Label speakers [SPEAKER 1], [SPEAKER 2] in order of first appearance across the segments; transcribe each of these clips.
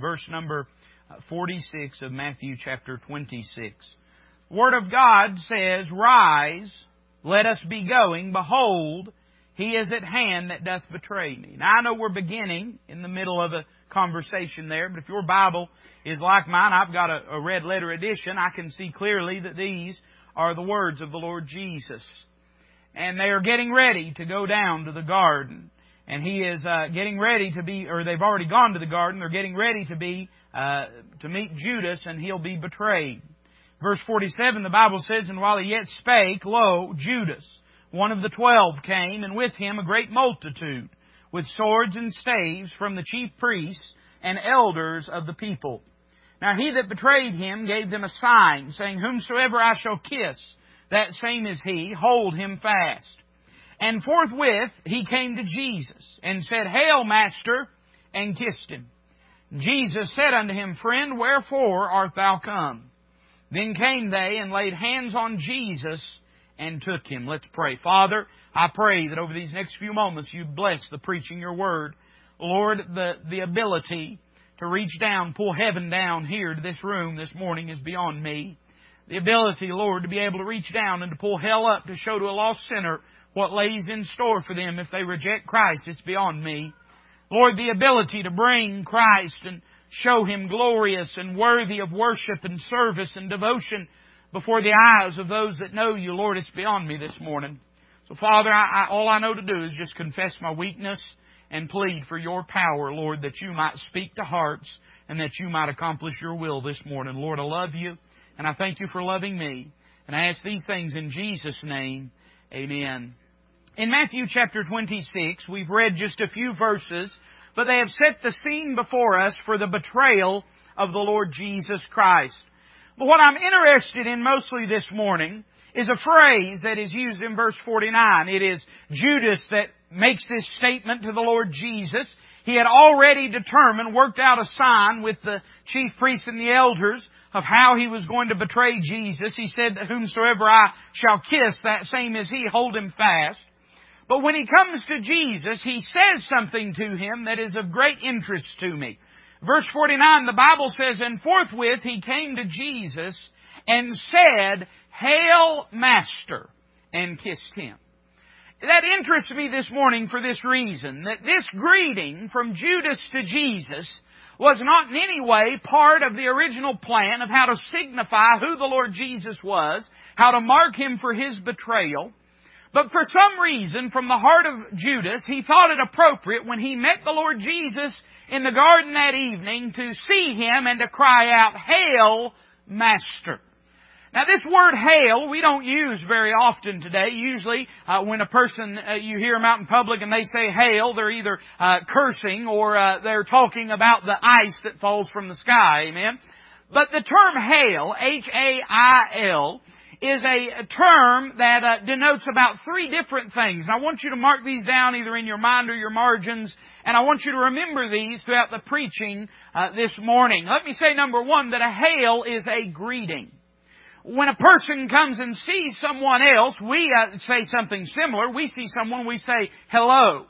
[SPEAKER 1] verse number uh, 46 of Matthew chapter 26. The Word of God says, Rise, let us be going. Behold, he is at hand that doth betray me. Now I know we're beginning in the middle of a conversation there, but if your Bible is like mine, I've got a, a red letter edition, I can see clearly that these are the words of the Lord Jesus. And they are getting ready to go down to the garden and he is uh, getting ready to be, or they've already gone to the garden. They're getting ready to be uh, to meet Judas, and he'll be betrayed. Verse 47, the Bible says, And while he yet spake, lo, Judas, one of the twelve, came, and with him a great multitude, with swords and staves from the chief priests and elders of the people. Now he that betrayed him gave them a sign, saying, Whomsoever I shall kiss, that same is he, hold him fast. And forthwith he came to Jesus and said, Hail, Master, and kissed him. Jesus said unto him, Friend, wherefore art thou come? Then came they and laid hands on Jesus and took him. Let's pray. Father, I pray that over these next few moments you bless the preaching your word. Lord, the, the ability to reach down, pull heaven down here to this room this morning is beyond me. The ability, Lord, to be able to reach down and to pull hell up to show to a lost sinner what lays in store for them if they reject Christ, it's beyond me. Lord, the ability to bring Christ and show Him glorious and worthy of worship and service and devotion before the eyes of those that know You, Lord, it's beyond me this morning. So, Father, I, I, all I know to do is just confess my weakness and plead for Your power, Lord, that You might speak to hearts and that You might accomplish Your will this morning. Lord, I love You and I thank You for loving me. And I ask these things in Jesus' name. Amen. In Matthew chapter 26, we've read just a few verses, but they have set the scene before us for the betrayal of the Lord Jesus Christ. But what I'm interested in mostly this morning is a phrase that is used in verse 49. It is Judas that makes this statement to the Lord Jesus. He had already determined, worked out a sign with the chief priests and the elders of how he was going to betray Jesus. He said whomsoever I shall kiss, that same as he, hold him fast. But when he comes to Jesus, he says something to him that is of great interest to me. Verse 49, the Bible says, And forthwith he came to Jesus and said, Hail, Master, and kissed him. That interests me this morning for this reason, that this greeting from Judas to Jesus was not in any way part of the original plan of how to signify who the Lord Jesus was, how to mark him for his betrayal. But for some reason, from the heart of Judas, he thought it appropriate when he met the Lord Jesus in the garden that evening to see him and to cry out, Hail, Master. Now this word hail we don't use very often today. Usually uh, when a person, uh, you hear them out in public and they say hail, they're either uh, cursing or uh, they're talking about the ice that falls from the sky. Amen? But the term hail, H-A-I-L, is a term that uh, denotes about three different things. And I want you to mark these down either in your mind or your margins, and I want you to remember these throughout the preaching uh, this morning. Let me say number one that a hail is a greeting. When a person comes and sees someone else, we uh, say something similar. We see someone, we say hello.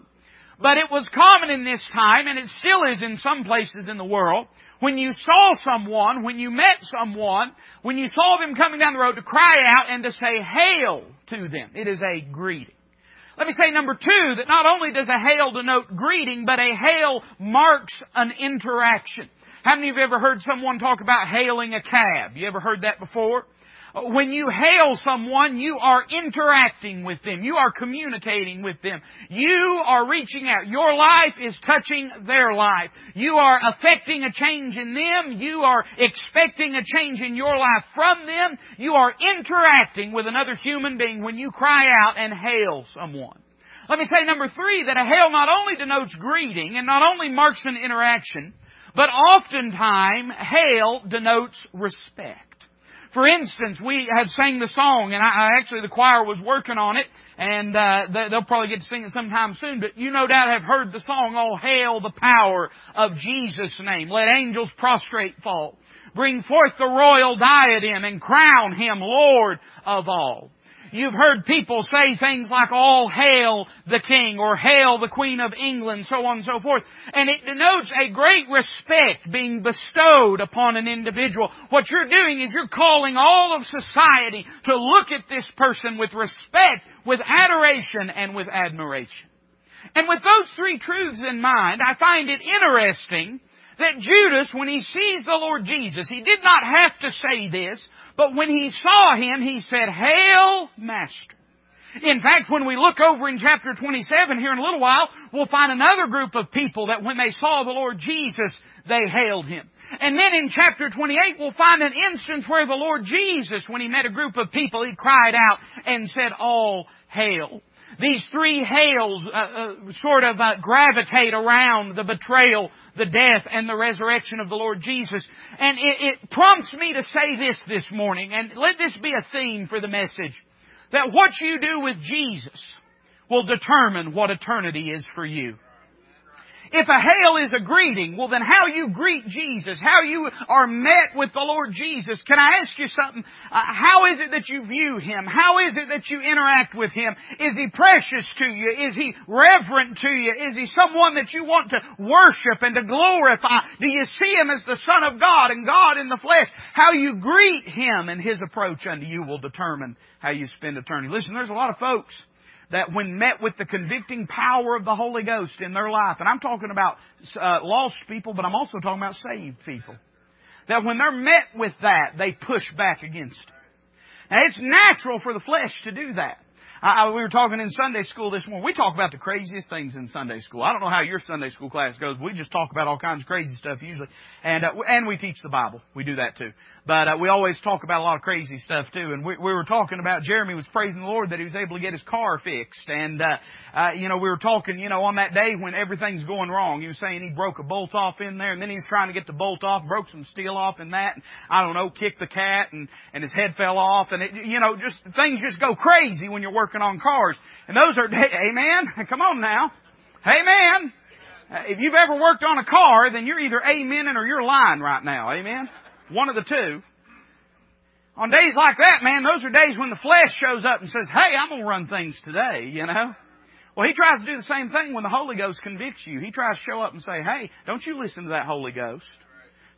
[SPEAKER 1] But it was common in this time, and it still is in some places in the world, when you saw someone, when you met someone, when you saw them coming down the road to cry out and to say hail to them. It is a greeting. Let me say number two, that not only does a hail denote greeting, but a hail marks an interaction. How many of you ever heard someone talk about hailing a cab? You ever heard that before? When you hail someone, you are interacting with them. You are communicating with them. You are reaching out. Your life is touching their life. You are affecting a change in them. You are expecting a change in your life from them. You are interacting with another human being when you cry out and hail someone. Let me say number three, that a hail not only denotes greeting and not only marks an interaction, but oftentimes hail denotes respect. For instance, we had sang the song, and I, I actually the choir was working on it, and uh, they'll probably get to sing it sometime soon. But you no doubt have heard the song, "Oh hail the power of Jesus' name! Let angels prostrate fall, bring forth the royal diadem, and crown Him Lord of all." You've heard people say things like, all hail the king, or hail the queen of England, so on and so forth. And it denotes a great respect being bestowed upon an individual. What you're doing is you're calling all of society to look at this person with respect, with adoration, and with admiration. And with those three truths in mind, I find it interesting that Judas, when he sees the Lord Jesus, he did not have to say this, but when he saw him, he said, Hail, Master. In fact, when we look over in chapter 27 here in a little while, we'll find another group of people that when they saw the Lord Jesus, they hailed Him. And then in chapter 28, we'll find an instance where the Lord Jesus, when He met a group of people, He cried out and said, All hail. These three hails uh, uh, sort of uh, gravitate around the betrayal, the death, and the resurrection of the Lord Jesus. And it, it prompts me to say this this morning, and let this be a theme for the message, that what you do with Jesus will determine what eternity is for you. If a hail is a greeting, well then how you greet Jesus, how you are met with the Lord Jesus. Can I ask you something? Uh, how is it that you view Him? How is it that you interact with Him? Is He precious to you? Is He reverent to you? Is He someone that you want to worship and to glorify? Do you see Him as the Son of God and God in the flesh? How you greet Him and His approach unto you will determine how you spend eternity. Listen, there's a lot of folks that when met with the convicting power of the Holy Ghost in their life, and I'm talking about uh, lost people, but I'm also talking about saved people, that when they're met with that, they push back against it. Now it's natural for the flesh to do that. I, I, we were talking in Sunday school this morning. We talk about the craziest things in Sunday school. I don't know how your Sunday school class goes. We just talk about all kinds of crazy stuff usually, and uh, and we teach the Bible. We do that too. But uh, we always talk about a lot of crazy stuff too. And we, we were talking about Jeremy was praising the Lord that he was able to get his car fixed. And, uh, uh, you know, we were talking, you know, on that day when everything's going wrong. He was saying he broke a bolt off in there and then he was trying to get the bolt off, broke some steel off in that. And, I don't know, kicked the cat and, and his head fell off. And it, you know, just things just go crazy when you're working on cars. And those are, amen. Come on now. Amen. Uh, if you've ever worked on a car, then you're either amening or you're lying right now. Amen. One of the two. On days like that, man, those are days when the flesh shows up and says, hey, I'm to run things today, you know? Well, he tries to do the same thing when the Holy Ghost convicts you. He tries to show up and say, hey, don't you listen to that Holy Ghost.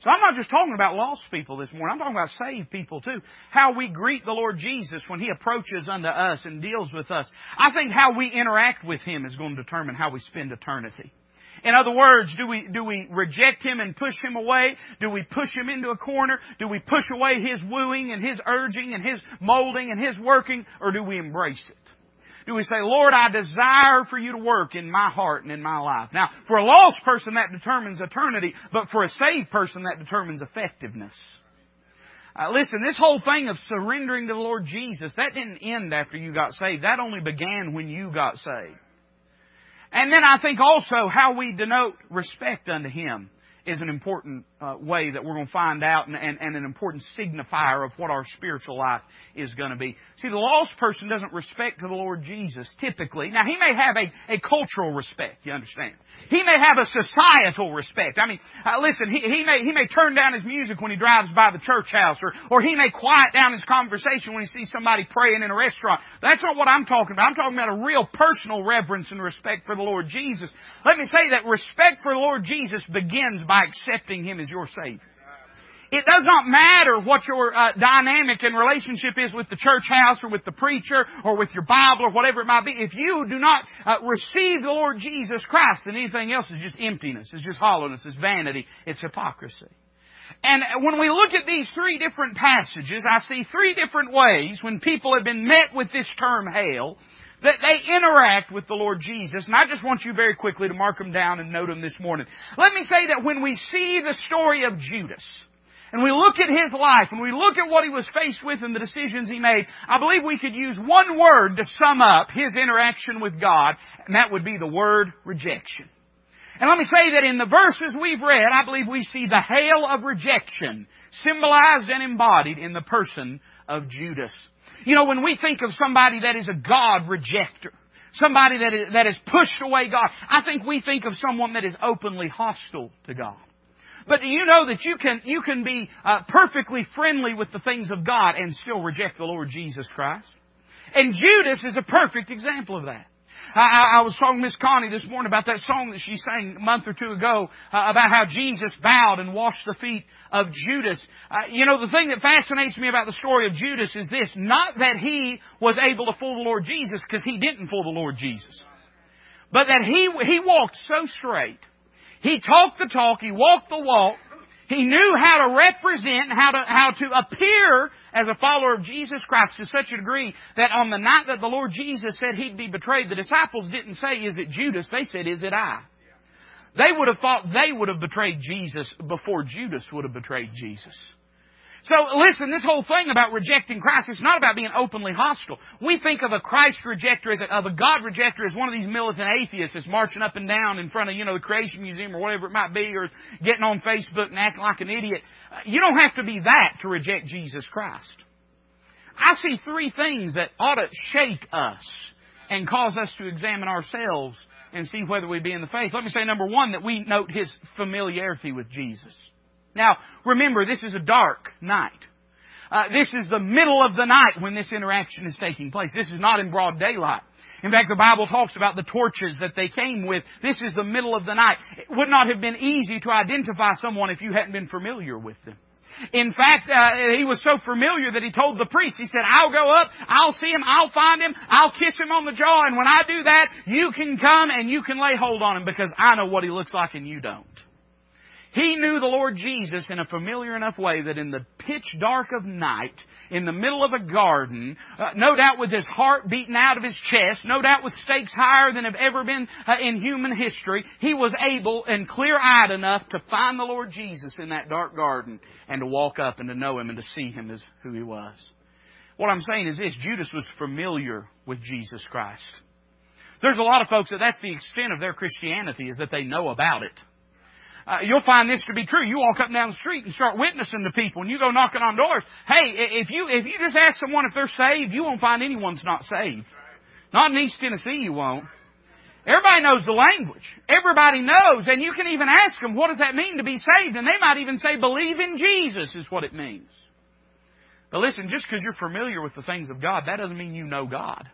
[SPEAKER 1] So I'm not just talking about lost people this morning. I'm talking about saved people too. How we greet the Lord Jesus when He approaches unto us and deals with us. I think how we interact with Him is going to determine how we spend eternity. In other words, do we, do we reject him and push him away? Do we push him into a corner? Do we push away his wooing and his urging and his molding and his working? Or do we embrace it? Do we say, Lord, I desire for you to work in my heart and in my life? Now, for a lost person, that determines eternity, but for a saved person, that determines effectiveness. Uh, listen, this whole thing of surrendering to the Lord Jesus, that didn't end after you got saved. That only began when you got saved. And then I think also how we denote respect unto Him is an important uh, way that we're going to find out and, and, and, an important signifier of what our spiritual life is going to be. See, the lost person doesn't respect the Lord Jesus typically. Now, he may have a, a cultural respect, you understand. He may have a societal respect. I mean, uh, listen, he, he, may, he may turn down his music when he drives by the church house or, or he may quiet down his conversation when he sees somebody praying in a restaurant. That's not what I'm talking about. I'm talking about a real personal reverence and respect for the Lord Jesus. Let me say that respect for the Lord Jesus begins by accepting Him as your Savior. It does not matter what your uh, dynamic and relationship is with the church house or with the preacher or with your Bible or whatever it might be. If you do not uh, receive the Lord Jesus Christ, then anything else is just emptiness, it's just hollowness, it's vanity, it's hypocrisy. And when we look at these three different passages, I see three different ways when people have been met with this term hail that they interact with the Lord Jesus. And I just want you very quickly to mark them down and note them this morning. Let me say that when we see the story of Judas, and we look at his life, and we look at what he was faced with and the decisions he made, I believe we could use one word to sum up his interaction with God, and that would be the word rejection. And let me say that in the verses we've read, I believe we see the hail of rejection symbolized and embodied in the person of Judas. You know, when we think of somebody that is a God rejecter, somebody that is, that has pushed away God, I think we think of someone that is openly hostile to God. But do you know that you can, you can be uh, perfectly friendly with the things of God and still reject the Lord Jesus Christ? And Judas is a perfect example of that. I, I was talking to Miss Connie this morning about that song that she sang a month or two ago uh, about how Jesus bowed and washed the feet of Judas. Uh, you know, the thing that fascinates me about the story of Judas is this, not that he was able to fool the Lord Jesus, because he didn't fool the Lord Jesus. But that he, he walked so straight. He talked the talk, he walked the walk, he knew how to represent, how to, how to appear as a follower of Jesus Christ to such a degree that on the night that the Lord Jesus said he'd be betrayed, the disciples didn't say, is it Judas? They said, is it I? They would have thought they would have betrayed Jesus before Judas would have betrayed Jesus. So listen, this whole thing about rejecting Christ, it's not about being openly hostile. We think of a Christ rejector as a, of a God rejector as one of these militant atheists that's marching up and down in front of, you know, the Creation Museum or whatever it might be, or getting on Facebook and acting like an idiot. You don't have to be that to reject Jesus Christ. I see three things that ought to shake us and cause us to examine ourselves and see whether we be in the faith. Let me say number one, that we note His familiarity with Jesus. Now, remember, this is a dark night. Uh, this is the middle of the night when this interaction is taking place. This is not in broad daylight. In fact, the Bible talks about the torches that they came with. This is the middle of the night. It would not have been easy to identify someone if you hadn't been familiar with them. In fact, uh, he was so familiar that he told the priest, he said, I'll go up, I'll see him, I'll find him, I'll kiss him on the jaw, and when I do that, you can come and you can lay hold on him because I know what he looks like and you don't. He knew the Lord Jesus in a familiar enough way that in the pitch dark of night, in the middle of a garden, uh, no doubt with his heart beating out of his chest, no doubt with stakes higher than have ever been uh, in human history, he was able and clear-eyed enough to find the Lord Jesus in that dark garden and to walk up and to know him and to see him as who he was. What I'm saying is this, Judas was familiar with Jesus Christ. There's a lot of folks that that's the extent of their Christianity is that they know about it. Uh, you'll find this to be true. You walk up and down the street and start witnessing to people, and you go knocking on doors. Hey, if you if you just ask someone if they're saved, you won't find anyone's not saved. Not in East Tennessee, you won't. Everybody knows the language. Everybody knows, and you can even ask them, what does that mean to be saved? And they might even say, believe in Jesus is what it means. But listen, just because you're familiar with the things of God, that doesn't mean you know God.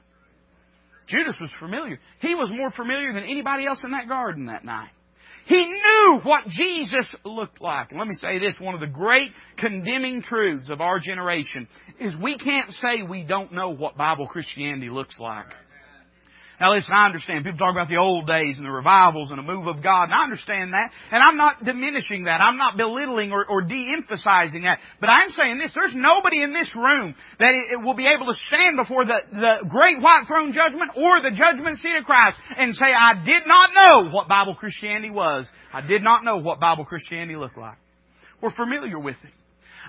[SPEAKER 1] Judas was familiar. He was more familiar than anybody else in that garden that night. He knew what Jesus looked like. And let me say this, one of the great condemning truths of our generation is we can't say we don't know what Bible Christianity looks like. Now listen, I understand. People talk about the old days and the revivals and a move of God, and I understand that. And I'm not diminishing that. I'm not belittling or, or de-emphasizing that. But I'm saying this, there's nobody in this room that it will be able to stand before the, the great white throne judgment or the judgment seat of Christ and say, I did not know what Bible Christianity was. I did not know what Bible Christianity looked like. We're familiar with it.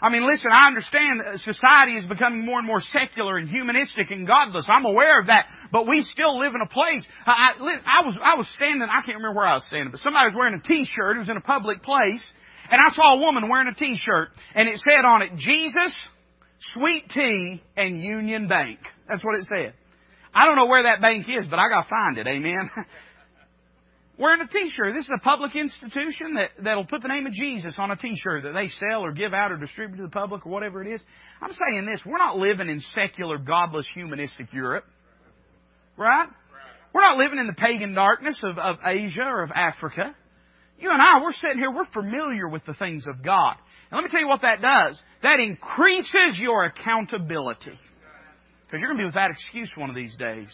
[SPEAKER 1] I mean, listen, I understand society is becoming more and more secular and humanistic and godless. I'm aware of that. But we still live in a place. I, I, I was, I was standing, I can't remember where I was standing, but somebody was wearing a t-shirt. It was in a public place. And I saw a woman wearing a t-shirt and it said on it, Jesus, sweet tea, and Union Bank. That's what it said. I don't know where that bank is, but I gotta find it. Amen. wearing a t-shirt. This is a public institution that, that'll put the name of Jesus on a t-shirt that they sell or give out or distribute to the public or whatever it is. I'm saying this, we're not living in secular, godless, humanistic Europe. Right? We're not living in the pagan darkness of, of Asia or of Africa. You and I, we're sitting here, we're familiar with the things of God. And let me tell you what that does. That increases your accountability. Because you're going to be without excuse one of these days.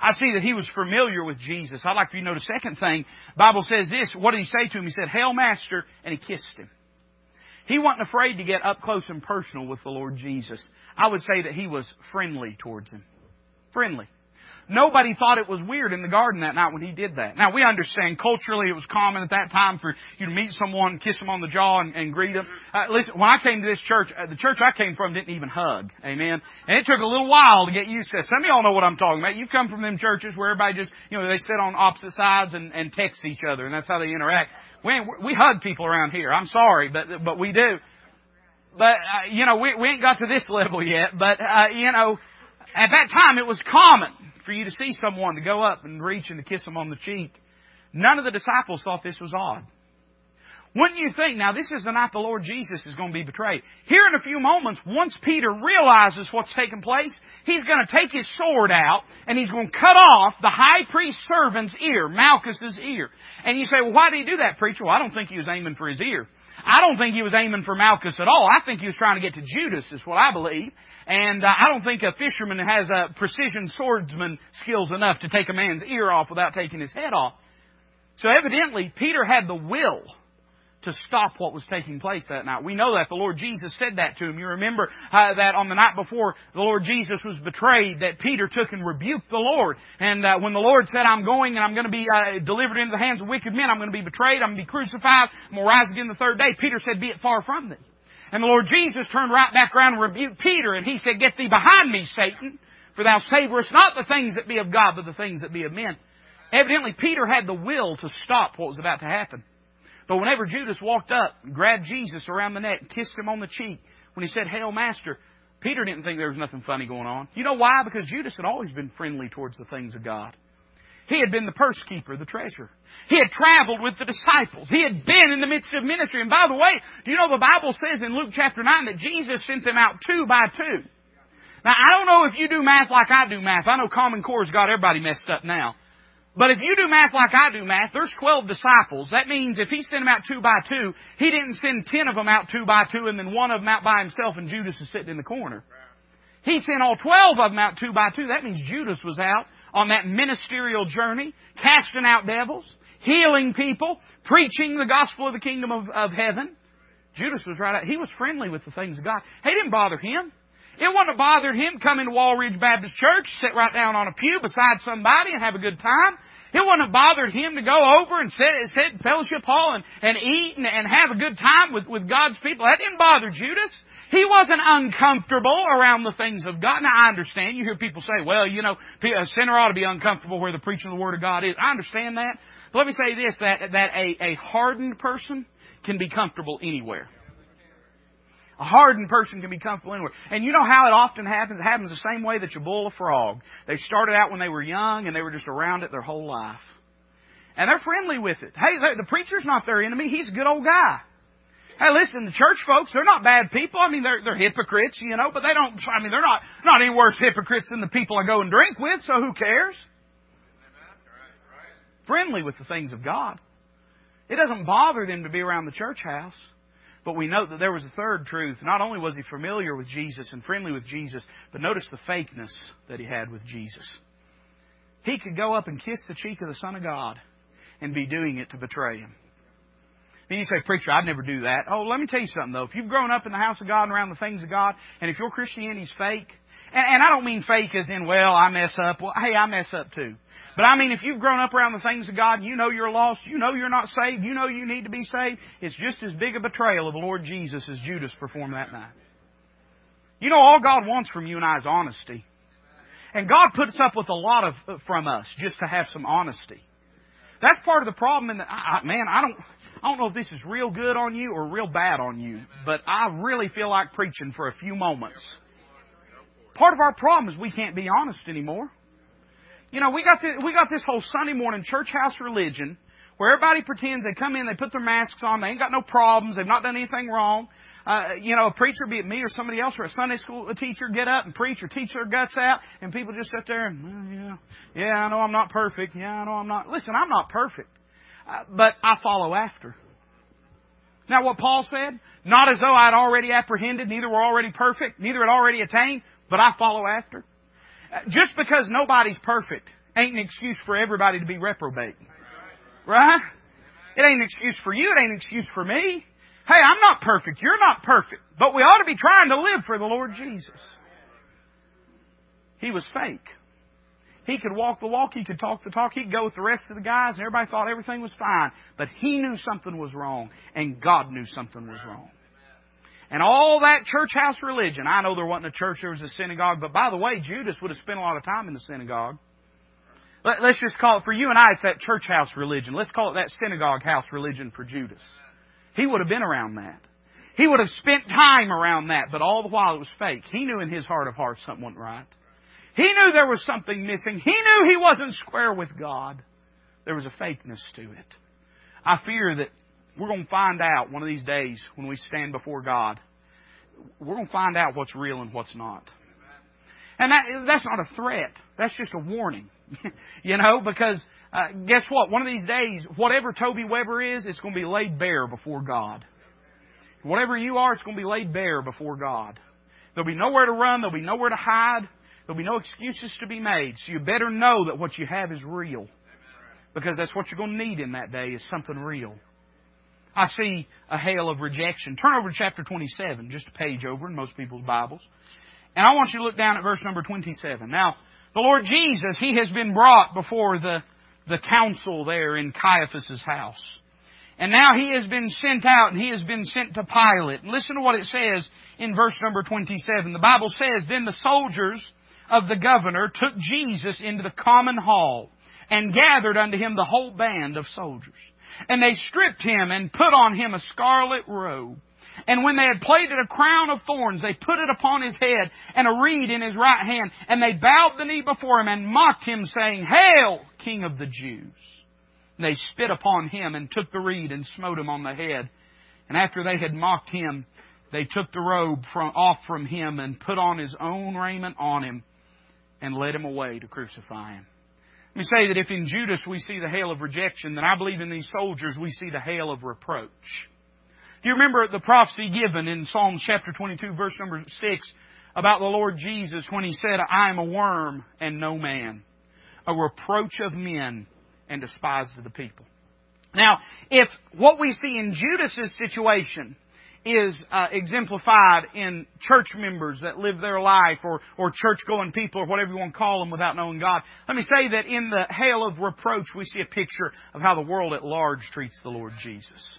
[SPEAKER 1] I see that he was familiar with Jesus. I'd like for you to know the second thing. Bible says this. What did he say to him? He said, Hail Master, and he kissed him. He wasn't afraid to get up close and personal with the Lord Jesus. I would say that he was friendly towards him. Friendly. Nobody thought it was weird in the garden that night when he did that. Now we understand culturally it was common at that time for you to meet someone, kiss them on the jaw, and, and greet them. Uh, listen, when I came to this church, uh, the church I came from didn't even hug. Amen. And it took a little while to get used to. It. Some of y'all know what I'm talking about. You come from them churches where everybody just, you know, they sit on opposite sides and, and text each other, and that's how they interact. We we hug people around here. I'm sorry, but but we do. But uh, you know, we we ain't got to this level yet. But uh, you know, at that time it was common for you to see someone to go up and reach and to kiss them on the cheek. None of the disciples thought this was odd. Wouldn't you think, now this is the night the Lord Jesus is going to be betrayed. Here in a few moments, once Peter realizes what's taken place, he's going to take his sword out and he's going to cut off the high priest servant's ear, Malchus's ear. And you say, well, why did he do that, preacher? Well, I don't think he was aiming for his ear. I don't think he was aiming for Malchus at all. I think he was trying to get to Judas, is what I believe. And uh, I don't think a fisherman has a precision swordsman skills enough to take a man's ear off without taking his head off. So evidently, Peter had the will to stop what was taking place that night. We know that the Lord Jesus said that to him. You remember uh, that on the night before the Lord Jesus was betrayed, that Peter took and rebuked the Lord. And uh, when the Lord said, "I'm going and I'm going to be uh, delivered into the hands of wicked men. I'm going to be betrayed. I'm going to be crucified. I'm going to rise again the third day," Peter said, "Be it far from thee." And the Lord Jesus turned right back around and rebuked Peter, and he said, "Get thee behind me, Satan." For thou savorest not the things that be of God, but the things that be of men. Evidently, Peter had the will to stop what was about to happen. But whenever Judas walked up, grabbed Jesus around the neck, and kissed him on the cheek, when he said, Hail, Master, Peter didn't think there was nothing funny going on. You know why? Because Judas had always been friendly towards the things of God. He had been the purse keeper, the treasurer. He had traveled with the disciples. He had been in the midst of ministry. And by the way, do you know the Bible says in Luke chapter 9 that Jesus sent them out two by two? Now, I don't know if you do math like I do math. I know Common Core's got everybody messed up now. But if you do math like I do math, there's 12 disciples. That means if he sent them out two by two, he didn't send 10 of them out two by two and then one of them out by himself and Judas is sitting in the corner. He sent all 12 of them out two by two. That means Judas was out on that ministerial journey, casting out devils, healing people, preaching the gospel of the kingdom of, of heaven. Judas was right out. He was friendly with the things of God. He didn't bother him. It wouldn't have bothered him come into Walridge Baptist Church, sit right down on a pew beside somebody and have a good time. It wouldn't have bothered him to go over and sit, sit in fellowship hall and, and eat and, and have a good time with, with God's people. That didn't bother Judas. He wasn't uncomfortable around the things of God. Now I understand. You hear people say, well, you know, a sinner ought to be uncomfortable where the preaching of the Word of God is. I understand that. But let me say this, that, that a, a hardened person can be comfortable anywhere. A hardened person can be comfortable anywhere. And you know how it often happens? It happens the same way that you boil a frog. They started out when they were young and they were just around it their whole life. And they're friendly with it. Hey, the preacher's not their enemy. He's a good old guy. Hey, listen, the church folks, they're not bad people. I mean, they're, they're hypocrites, you know, but they don't, I mean, they're not, not any worse hypocrites than the people I go and drink with, so who cares? Friendly with the things of God. It doesn't bother them to be around the church house. But we note that there was a third truth. Not only was he familiar with Jesus and friendly with Jesus, but notice the fakeness that he had with Jesus. He could go up and kiss the cheek of the Son of God and be doing it to betray him. And you say, Preacher, I'd never do that. Oh, let me tell you something though. If you've grown up in the house of God and around the things of God, and if your Christianity's fake, and, and I don't mean fake as in, well, I mess up. Well, hey, I mess up too. But I mean, if you've grown up around the things of God, you know you're lost, you know you're not saved, you know you need to be saved, it's just as big a betrayal of the Lord Jesus as Judas performed that night. You know, all God wants from you and I is honesty. And God puts up with a lot of uh, from us just to have some honesty. That's part of the problem. In the, I, man, I don't, I don't know if this is real good on you or real bad on you, but I really feel like preaching for a few moments. Part of our problem is we can't be honest anymore. You know, we got this, we got this whole Sunday morning church house religion where everybody pretends they come in, they put their masks on, they ain't got no problems, they've not done anything wrong. Uh, you know, a preacher, be it me or somebody else, or a Sunday school teacher, get up and preach or teach their guts out, and people just sit there and, yeah, yeah, I know I'm not perfect. Yeah, I know I'm not. Listen, I'm not perfect, uh, but I follow after. Now, what Paul said, not as though I'd already apprehended, neither were already perfect, neither had already attained, but I follow after. Uh, just because nobody's perfect ain't an excuse for everybody to be reprobate. Right? It ain't an excuse for you. It ain't an excuse for me. Hey, I'm not perfect. You're not perfect. But we ought to be trying to live for the Lord Jesus. He was fake. He could walk the walk. He could talk the talk. He could go with the rest of the guys, and everybody thought everything was fine. But he knew something was wrong, and God knew something was wrong. And all that church house religion. I know there wasn't a church, there was a synagogue, but by the way, Judas would have spent a lot of time in the synagogue. Let, us just call it, for you and I, it's that church house religion. Let's call it that synagogue house religion for Judas. He would have been around that. He would have spent time around that, but all the while it was fake. He knew in his heart of hearts something wasn't right. He knew there was something missing. He knew he wasn't square with God. There was a fakeness to it. I fear that we're going to find out one of these days when we stand before God. We're going to find out what's real and what's not. And that, that's not a threat. That's just a warning. you know, because uh, guess what? One of these days, whatever Toby Weber is, it's going to be laid bare before God. Whatever you are, it's going to be laid bare before God. There'll be nowhere to run. There'll be nowhere to hide. There'll be no excuses to be made. So you better know that what you have is real. Because that's what you're going to need in that day is something real. I see a hail of rejection. Turn over to chapter 27, just a page over in most people's Bibles. And I want you to look down at verse number 27. Now, the Lord Jesus, He has been brought before the, the council there in Caiaphas' house. And now He has been sent out and He has been sent to Pilate. And listen to what it says in verse number 27. The Bible says, Then the soldiers of the governor took Jesus into the common hall and gathered unto him the whole band of soldiers. And they stripped him and put on him a scarlet robe. And when they had plaited a crown of thorns, they put it upon his head and a reed in his right hand. And they bowed the knee before him and mocked him, saying, Hail, King of the Jews! And they spit upon him and took the reed and smote him on the head. And after they had mocked him, they took the robe from, off from him and put on his own raiment on him and led him away to crucify him. Let me say that if in Judas we see the hail of rejection, then I believe in these soldiers we see the hail of reproach. Do you remember the prophecy given in Psalms chapter 22 verse number 6 about the Lord Jesus when he said, I am a worm and no man, a reproach of men and despised of the people. Now, if what we see in Judas's situation is uh, exemplified in church members that live their life or, or church going people or whatever you want to call them without knowing God. Let me say that in the hail of reproach, we see a picture of how the world at large treats the Lord Jesus.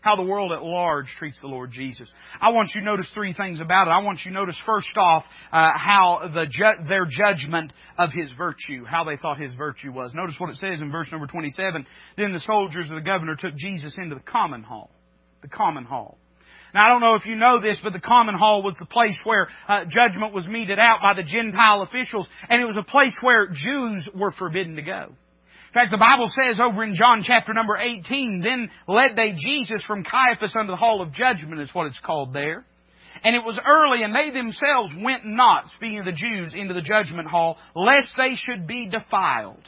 [SPEAKER 1] How the world at large treats the Lord Jesus. I want you to notice three things about it. I want you to notice first off uh, how the ju- their judgment of his virtue, how they thought his virtue was. Notice what it says in verse number 27. Then the soldiers of the governor took Jesus into the common hall. The common hall. Now, I don't know if you know this, but the common hall was the place where uh, judgment was meted out by the Gentile officials, and it was a place where Jews were forbidden to go. In fact, the Bible says over in John chapter number 18, then led they Jesus from Caiaphas unto the hall of judgment is what it's called there. And it was early, and they themselves went not, speaking of the Jews, into the judgment hall, lest they should be defiled,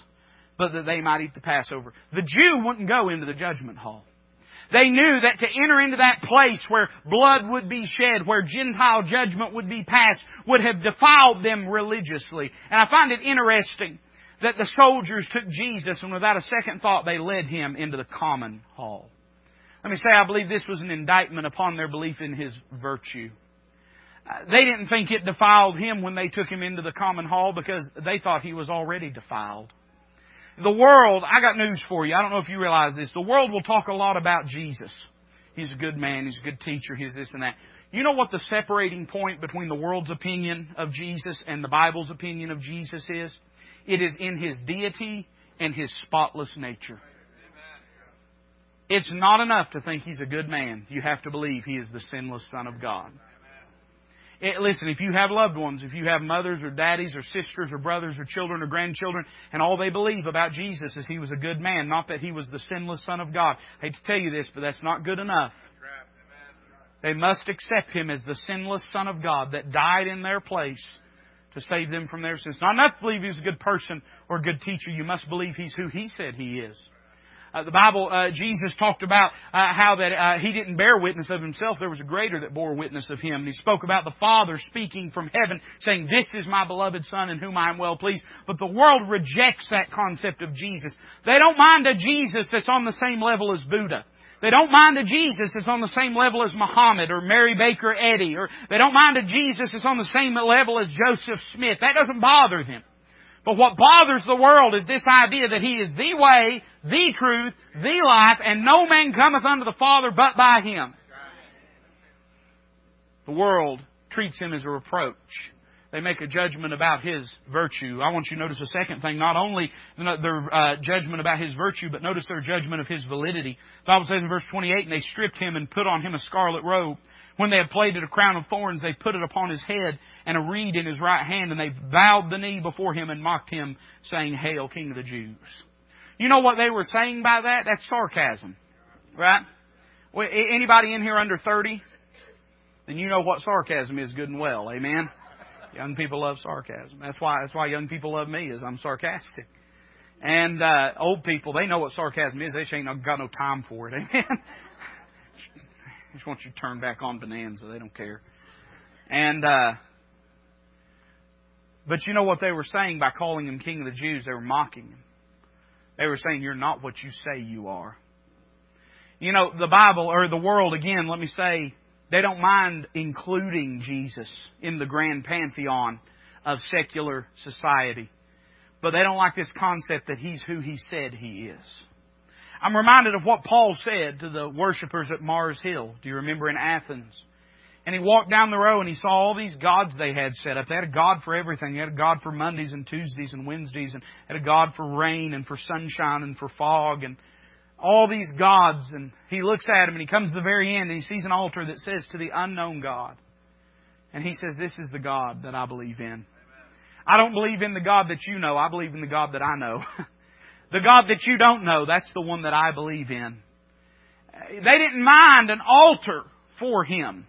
[SPEAKER 1] but that they might eat the Passover. The Jew wouldn't go into the judgment hall. They knew that to enter into that place where blood would be shed, where Gentile judgment would be passed, would have defiled them religiously. And I find it interesting that the soldiers took Jesus and without a second thought they led him into the common hall. Let me say, I believe this was an indictment upon their belief in his virtue. Uh, they didn't think it defiled him when they took him into the common hall because they thought he was already defiled. The world, I got news for you. I don't know if you realize this. The world will talk a lot about Jesus. He's a good man. He's a good teacher. He's this and that. You know what the separating point between the world's opinion of Jesus and the Bible's opinion of Jesus is? It is in His deity and His spotless nature. It's not enough to think He's a good man. You have to believe He is the sinless Son of God. It, listen, if you have loved ones, if you have mothers or daddies or sisters or brothers or children or grandchildren, and all they believe about Jesus is he was a good man, not that he was the sinless Son of God. I hate to tell you this, but that's not good enough. They must accept him as the sinless Son of God that died in their place to save them from their sins. Not enough to believe he's a good person or a good teacher. You must believe he's who he said he is. Uh, the Bible, uh, Jesus talked about uh, how that uh, he didn't bear witness of himself. There was a greater that bore witness of him. And he spoke about the Father speaking from heaven, saying, "This is my beloved Son, in whom I am well pleased." But the world rejects that concept of Jesus. They don't mind a Jesus that's on the same level as Buddha. They don't mind a Jesus that's on the same level as Muhammad or Mary Baker Eddy, or they don't mind a Jesus that's on the same level as Joseph Smith. That doesn't bother them. But what bothers the world is this idea that He is the way, the truth, the life, and no man cometh unto the Father but by Him. The world treats Him as a reproach. They make a judgment about His virtue. I want you to notice a second thing. Not only their uh, judgment about His virtue, but notice their judgment of His validity. The Bible says in verse 28, and they stripped Him and put on Him a scarlet robe. When they had plaited a crown of thorns, they put it upon his head and a reed in his right hand, and they bowed the knee before him and mocked him, saying, Hail, King of the Jews. You know what they were saying by that? That's sarcasm. Right? Anybody in here under 30? Then you know what sarcasm is good and well. Amen? Young people love sarcasm. That's why, that's why young people love me, is I'm sarcastic. And, uh, old people, they know what sarcasm is. They just ain't got no time for it. Amen? just want you to turn back on Bonanza. They don't care. And, uh, but you know what they were saying by calling him King of the Jews? They were mocking him. They were saying, You're not what you say you are. You know, the Bible, or the world, again, let me say, they don't mind including Jesus in the grand pantheon of secular society. But they don't like this concept that he's who he said he is. I'm reminded of what Paul said to the worshippers at Mars Hill. Do you remember in Athens? And he walked down the row and he saw all these gods they had set up. They had a God for everything. They had a God for Mondays and Tuesdays and Wednesdays and had a God for rain and for sunshine and for fog and all these gods. And he looks at them and he comes to the very end and he sees an altar that says to the unknown God. And he says, this is the God that I believe in. I don't believe in the God that you know. I believe in the God that I know. the God that you don't know, that's the one that I believe in. They didn't mind an altar for him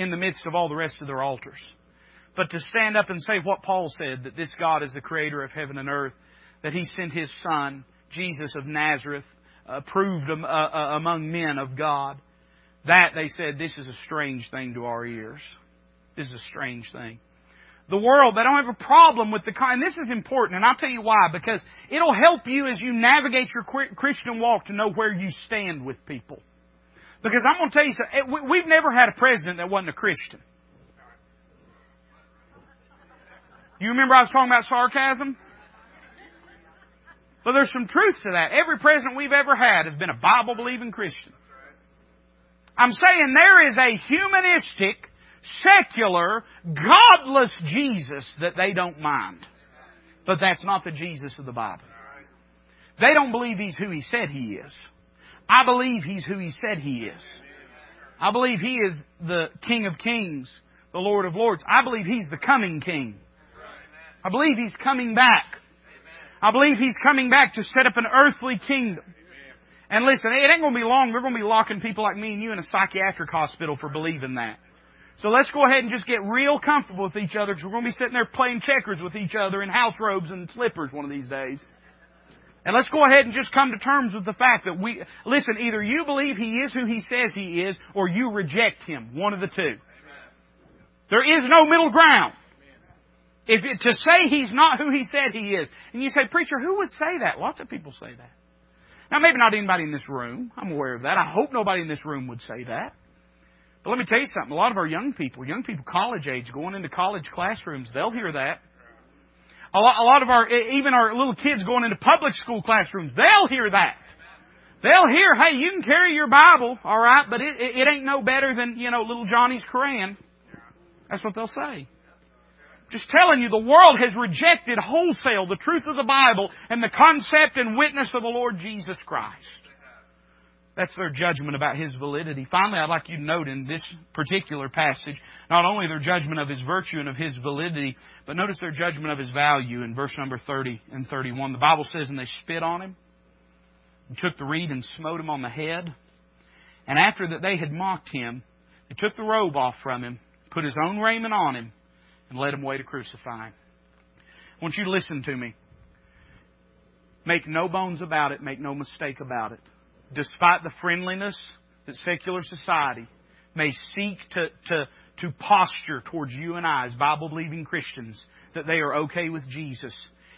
[SPEAKER 1] in the midst of all the rest of their altars. But to stand up and say what Paul said, that this God is the creator of heaven and earth, that he sent his son, Jesus of Nazareth, approved uh, uh, among men of God, that they said, this is a strange thing to our ears. This is a strange thing. The world, they don't have a problem with the kind, this is important, and I'll tell you why, because it'll help you as you navigate your Christian walk to know where you stand with people. Because I'm going to tell you something. We've never had a president that wasn't a Christian. You remember I was talking about sarcasm? But there's some truth to that. Every president we've ever had has been a Bible believing Christian. I'm saying there is a humanistic, secular, godless Jesus that they don't mind. But that's not the Jesus of the Bible. They don't believe he's who he said he is. I believe He's who He said He is. I believe He is the King of Kings, the Lord of Lords. I believe He's the coming King. I believe He's coming back. I believe He's coming back to set up an earthly kingdom. And listen, it ain't going to be long. We're going to be locking people like me and you in a psychiatric hospital for believing that. So let's go ahead and just get real comfortable with each other because we're going to be sitting there playing checkers with each other in house robes and slippers one of these days. And let's go ahead and just come to terms with the fact that we, listen, either you believe He is who He says He is, or you reject Him. One of the two. There is no middle ground. If it, to say He's not who He said He is, and you say, preacher, who would say that? Lots of people say that. Now maybe not anybody in this room. I'm aware of that. I hope nobody in this room would say that. But let me tell you something. A lot of our young people, young people college age, going into college classrooms, they'll hear that. A lot, a lot of our, even our little kids going into public school classrooms, they'll hear that. They'll hear, hey, you can carry your Bible, alright, but it, it, it ain't no better than, you know, little Johnny's Koran. That's what they'll say. Just telling you, the world has rejected wholesale the truth of the Bible and the concept and witness of the Lord Jesus Christ. That's their judgment about His validity. Finally, I'd like you to note in this particular passage, not only their judgment of His virtue and of His validity, but notice their judgment of His value in verse number 30 and 31. The Bible says, And they spit on Him, and took the reed and smote Him on the head. And after that they had mocked Him, they took the robe off from Him, put His own raiment on Him, and led Him away to crucify Him. I want you to listen to me. Make no bones about it. Make no mistake about it despite the friendliness that secular society may seek to, to, to posture towards you and I as Bible believing Christians, that they are okay with Jesus,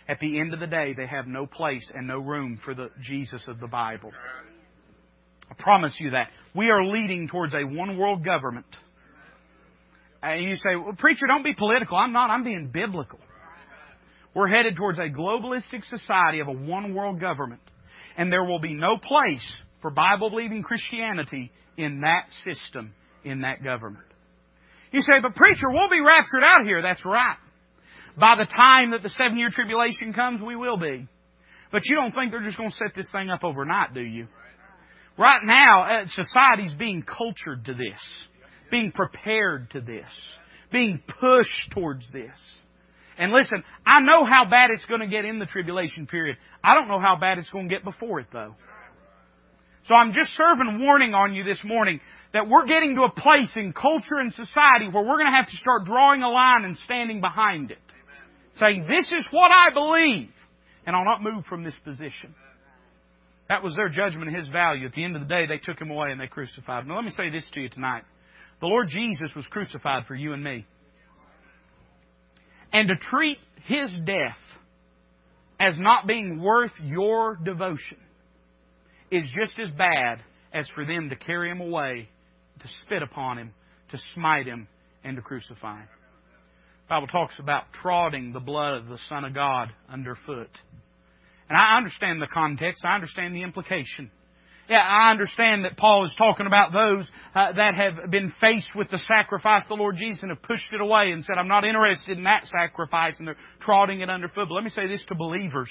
[SPEAKER 1] at the end of the day, they have no place and no room for the Jesus of the Bible. I promise you that. We are leading towards a one world government. And you say, well, preacher, don't be political. I'm not. I'm being biblical. We're headed towards a globalistic society of a one world government and there will be no place for Bible believing Christianity in that system, in that government. You say, but preacher, we'll be raptured out here. That's right. By the time that the seven year tribulation comes, we will be. But you don't think they're just going to set this thing up overnight, do you? Right now, uh, society's being cultured to this, being prepared to this, being pushed towards this. And listen, I know how bad it's going to get in the tribulation period. I don't know how bad it's going to get before it, though. So I'm just serving warning on you this morning that we're getting to a place in culture and society where we're going to have to start drawing a line and standing behind it. Saying, this is what I believe, and I'll not move from this position. That was their judgment and his value. At the end of the day, they took him away and they crucified him. Now let me say this to you tonight. The Lord Jesus was crucified for you and me. And to treat his death as not being worth your devotion is just as bad as for them to carry him away, to spit upon him, to smite him, and to crucify him. The Bible talks about trodding the blood of the Son of God underfoot. And I understand the context. I understand the implication. Yeah, I understand that Paul is talking about those uh, that have been faced with the sacrifice of the Lord Jesus and have pushed it away and said, I'm not interested in that sacrifice, and they're trotting it underfoot. But let me say this to believers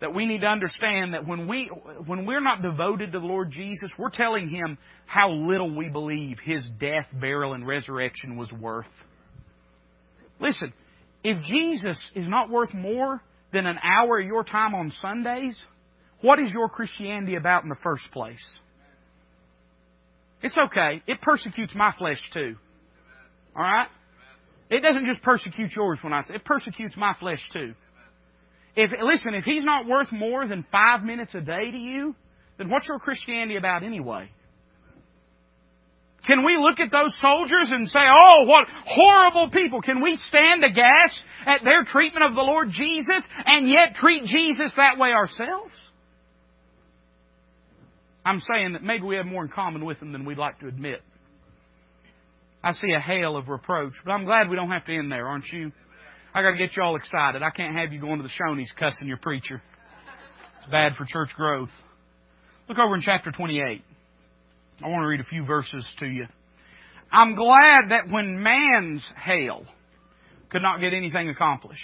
[SPEAKER 1] that we need to understand that when we when we're not devoted to the Lord Jesus, we're telling him how little we believe his death, burial, and resurrection was worth. Listen, if Jesus is not worth more than an hour of your time on Sundays, what is your Christianity about in the first place? It's okay. It persecutes my flesh too. Alright? It doesn't just persecute yours when I say it persecutes my flesh too. If listen, if he's not worth more than five minutes a day to you, then what's your Christianity about anyway? Can we look at those soldiers and say, oh, what horrible people? Can we stand aghast at their treatment of the Lord Jesus and yet treat Jesus that way ourselves? I'm saying that maybe we have more in common with them than we'd like to admit. I see a hail of reproach, but I'm glad we don't have to end there, aren't you? I got to get you all excited. I can't have you going to the Shoney's cussing your preacher. It's bad for church growth. Look over in chapter 28. I want to read a few verses to you. I'm glad that when man's hail could not get anything accomplished,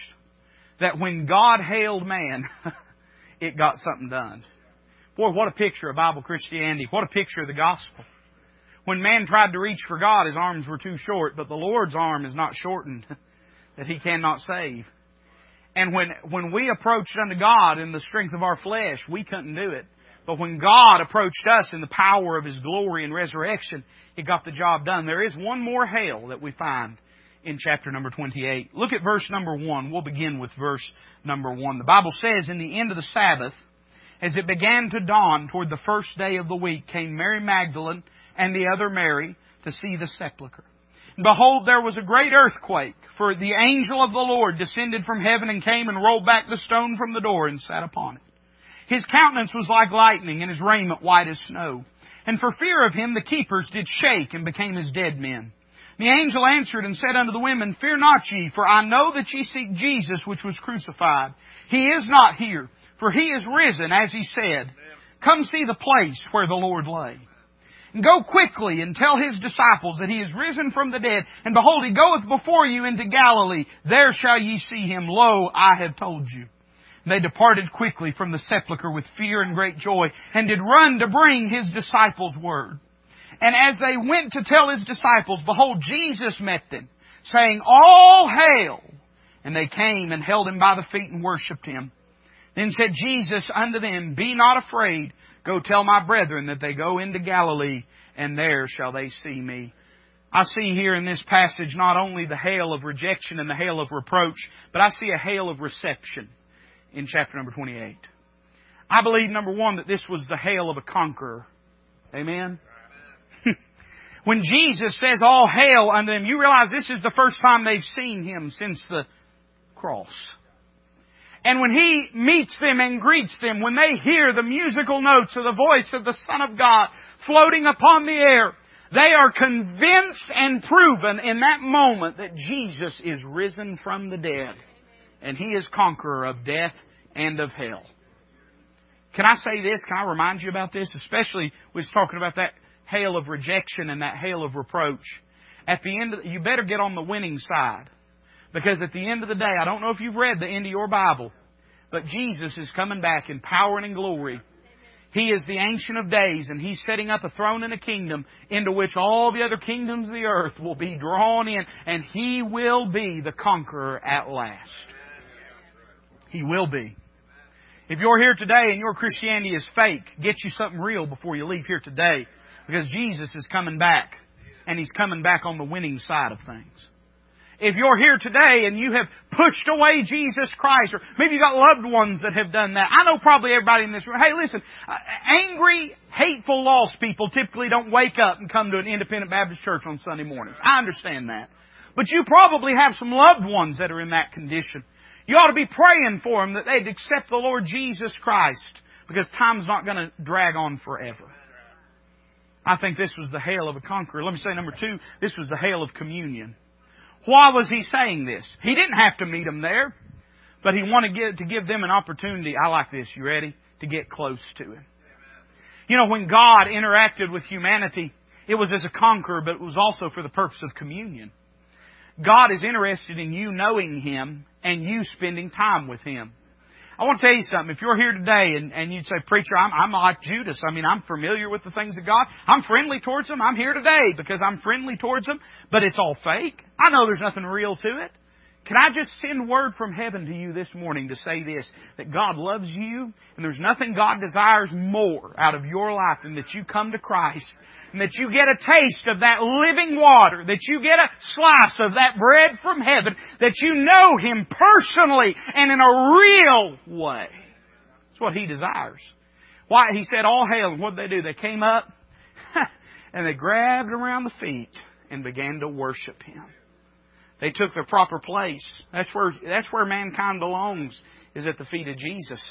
[SPEAKER 1] that when God hailed man, it got something done. Boy, what a picture of Bible Christianity. What a picture of the gospel. When man tried to reach for God, his arms were too short, but the Lord's arm is not shortened that he cannot save. And when, when we approached unto God in the strength of our flesh, we couldn't do it. But when God approached us in the power of His glory and resurrection, it got the job done. There is one more hail that we find in chapter number 28. Look at verse number 1. We'll begin with verse number 1. The Bible says, In the end of the Sabbath, as it began to dawn toward the first day of the week, came Mary Magdalene and the other Mary to see the sepulchre. Behold, there was a great earthquake, for the angel of the Lord descended from heaven and came and rolled back the stone from the door and sat upon it. His countenance was like lightning and his raiment white as snow. And for fear of him the keepers did shake and became as dead men. The angel answered and said unto the women, Fear not ye, for I know that ye seek Jesus which was crucified. He is not here, for he is risen, as he said. Come see the place where the Lord lay. And go quickly and tell his disciples that he is risen from the dead. And behold, he goeth before you into Galilee. There shall ye see him. Lo, I have told you. They departed quickly from the sepulchre with fear and great joy, and did run to bring his disciples word. And as they went to tell his disciples, behold, Jesus met them, saying, All hail! And they came and held him by the feet and worshipped him. Then said Jesus unto them, Be not afraid. Go tell my brethren that they go into Galilee, and there shall they see me. I see here in this passage not only the hail of rejection and the hail of reproach, but I see a hail of reception in chapter number 28. I believe, number one, that this was the hail of a conqueror. Amen? When Jesus says, All hail unto them, you realize this is the first time they've seen him since the cross. And when He meets them and greets them, when they hear the musical notes of the voice of the Son of God floating upon the air, they are convinced and proven in that moment that Jesus is risen from the dead. And He is conqueror of death and of hell. Can I say this? Can I remind you about this? Especially, we was talking about that hail of rejection and that hail of reproach. At the end, of, you better get on the winning side. Because at the end of the day, I don't know if you've read the end of your Bible, but Jesus is coming back in power and in glory. He is the Ancient of Days, and He's setting up a throne and a kingdom into which all the other kingdoms of the earth will be drawn in, and He will be the conqueror at last. He will be. If you're here today and your Christianity is fake, get you something real before you leave here today. Because Jesus is coming back. And He's coming back on the winning side of things. If you're here today and you have pushed away Jesus Christ, or maybe you've got loved ones that have done that. I know probably everybody in this room. Hey, listen, uh, angry, hateful, lost people typically don't wake up and come to an independent Baptist church on Sunday mornings. I understand that. But you probably have some loved ones that are in that condition. You ought to be praying for them that they'd accept the Lord Jesus Christ because time's not going to drag on forever. I think this was the hail of a conqueror. Let me say number two, this was the hail of communion. Why was he saying this? He didn't have to meet them there, but he wanted to give, to give them an opportunity. I like this. You ready? To get close to him. You know, when God interacted with humanity, it was as a conqueror, but it was also for the purpose of communion. God is interested in you knowing Him and you spending time with Him. I want to tell you something. If you're here today and, and you'd say, Preacher, I'm, I'm like Judas. I mean, I'm familiar with the things of God. I'm friendly towards them. I'm here today because I'm friendly towards them, but it's all fake. I know there's nothing real to it. Can I just send word from heaven to you this morning to say this, that God loves you and there's nothing God desires more out of your life than that you come to Christ and that you get a taste of that living water, that you get a slice of that bread from heaven, that you know Him personally and in a real way. That's what He desires. Why? He said, all hail. And what did they do? They came up and they grabbed around the feet and began to worship Him. They took their proper place. That's where, that's where mankind belongs, is at the feet of Jesus.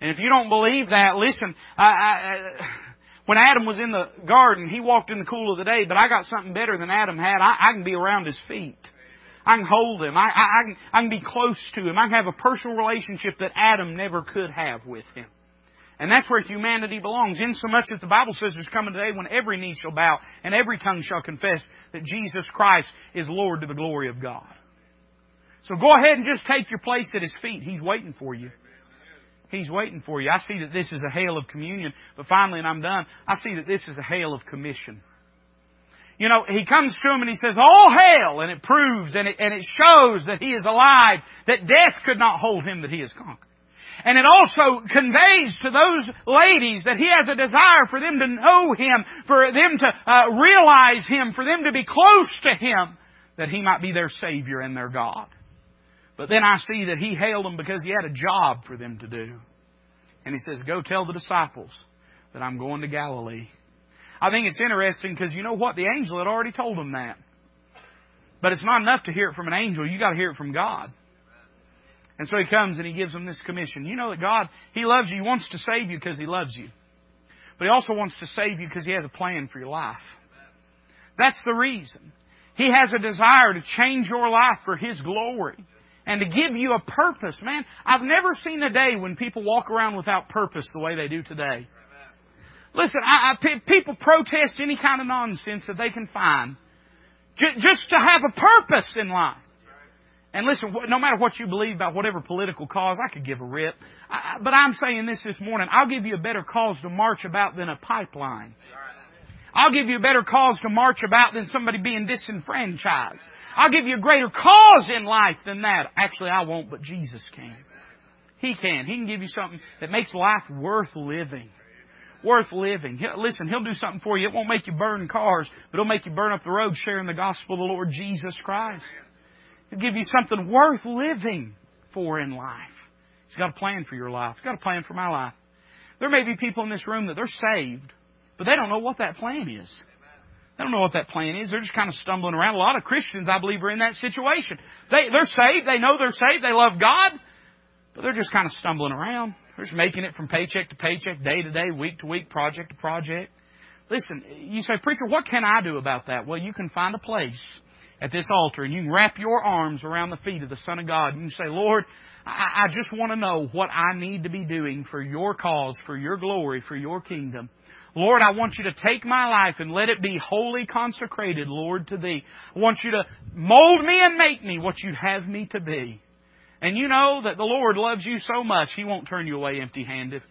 [SPEAKER 1] And if you don't believe that, listen, I, I, when Adam was in the garden, he walked in the cool of the day, but I got something better than Adam had. I, I can be around his feet. I can hold him. I, I, I, can, I can be close to him. I can have a personal relationship that Adam never could have with him. And that's where humanity belongs, insomuch that the Bible says there's coming a day when every knee shall bow and every tongue shall confess that Jesus Christ is Lord to the glory of God. So go ahead and just take your place at His feet. He's waiting for you. He's waiting for you. I see that this is a hail of communion, but finally, and I'm done, I see that this is a hail of commission. You know, he comes to him and he says, All hail! And it proves and it, and it shows that he is alive, that death could not hold him, that he has conquered. And it also conveys to those ladies that he has a desire for them to know him, for them to uh, realize him, for them to be close to him, that he might be their Savior and their God. But then I see that he hailed them because he had a job for them to do. And he says, Go tell the disciples that I'm going to Galilee. I think it's interesting because you know what? The angel had already told them that. But it's not enough to hear it from an angel. You've got to hear it from God. And so he comes and he gives them this commission. You know that God, He loves you. He wants to save you because He loves you. But He also wants to save you because He has a plan for your life. That's the reason. He has a desire to change your life for His glory and to give you a purpose. Man, I've never seen a day when people walk around without purpose the way they do today. Listen, I, I, people protest any kind of nonsense that they can find just to have a purpose in life. And listen, no matter what you believe about whatever political cause, I could give a rip. I, but I'm saying this this morning. I'll give you a better cause to march about than a pipeline. I'll give you a better cause to march about than somebody being disenfranchised. I'll give you a greater cause in life than that. Actually, I won't, but Jesus can. He can. He can give you something that makes life worth living. Worth living. He'll, Listen, He'll do something for you. It won't make you burn cars, but it'll make you burn up the road sharing the gospel of the Lord Jesus Christ. He'll give you something worth living for in life. He's got a plan for your life. He's got a plan for my life. There may be people in this room that they're saved, but they don't know what that plan is. They don't know what that plan is. They're just kind of stumbling around. A lot of Christians, I believe, are in that situation. They, they're saved. They know they're saved. They love God. But they're just kind of stumbling around. They're just making it from paycheck to paycheck, day to day, week to week, project to project. Listen, you say, Preacher, what can I do about that? Well, you can find a place at this altar and you can wrap your arms around the feet of the Son of God. And you say, Lord, I, I just want to know what I need to be doing for your cause, for your glory, for your kingdom. Lord, I want you to take my life and let it be wholly consecrated, Lord, to Thee. I want you to mold me and make me what you'd have me to be. And you know that the Lord loves you so much, He won't turn you away empty handed.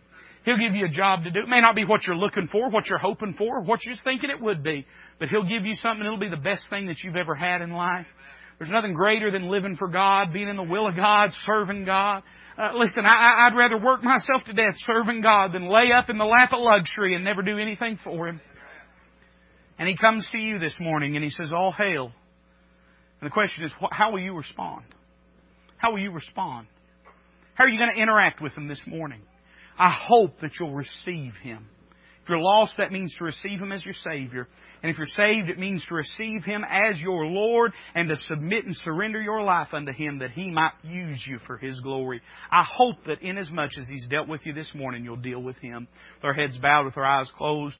[SPEAKER 1] He'll give you a job to do. It may not be what you're looking for, what you're hoping for, what you're thinking it would be, but He'll give you something. It'll be the best thing that you've ever had in life. There's nothing greater than living for God, being in the will of God, serving God. Uh, listen, I, I'd rather work myself to death serving God than lay up in the lap of luxury and never do anything for Him. And He comes to you this morning and He says, All hail. And the question is, how will you respond? How will you respond? How are you going to interact with Him this morning? I hope that you'll receive Him. If you're lost, that means to receive Him as your Savior. And if you're saved, it means to receive Him as your Lord and to submit and surrender your life unto Him that He might use you for His glory. I hope that inasmuch as He's dealt with you this morning, you'll deal with Him. With our heads bowed, with our eyes closed.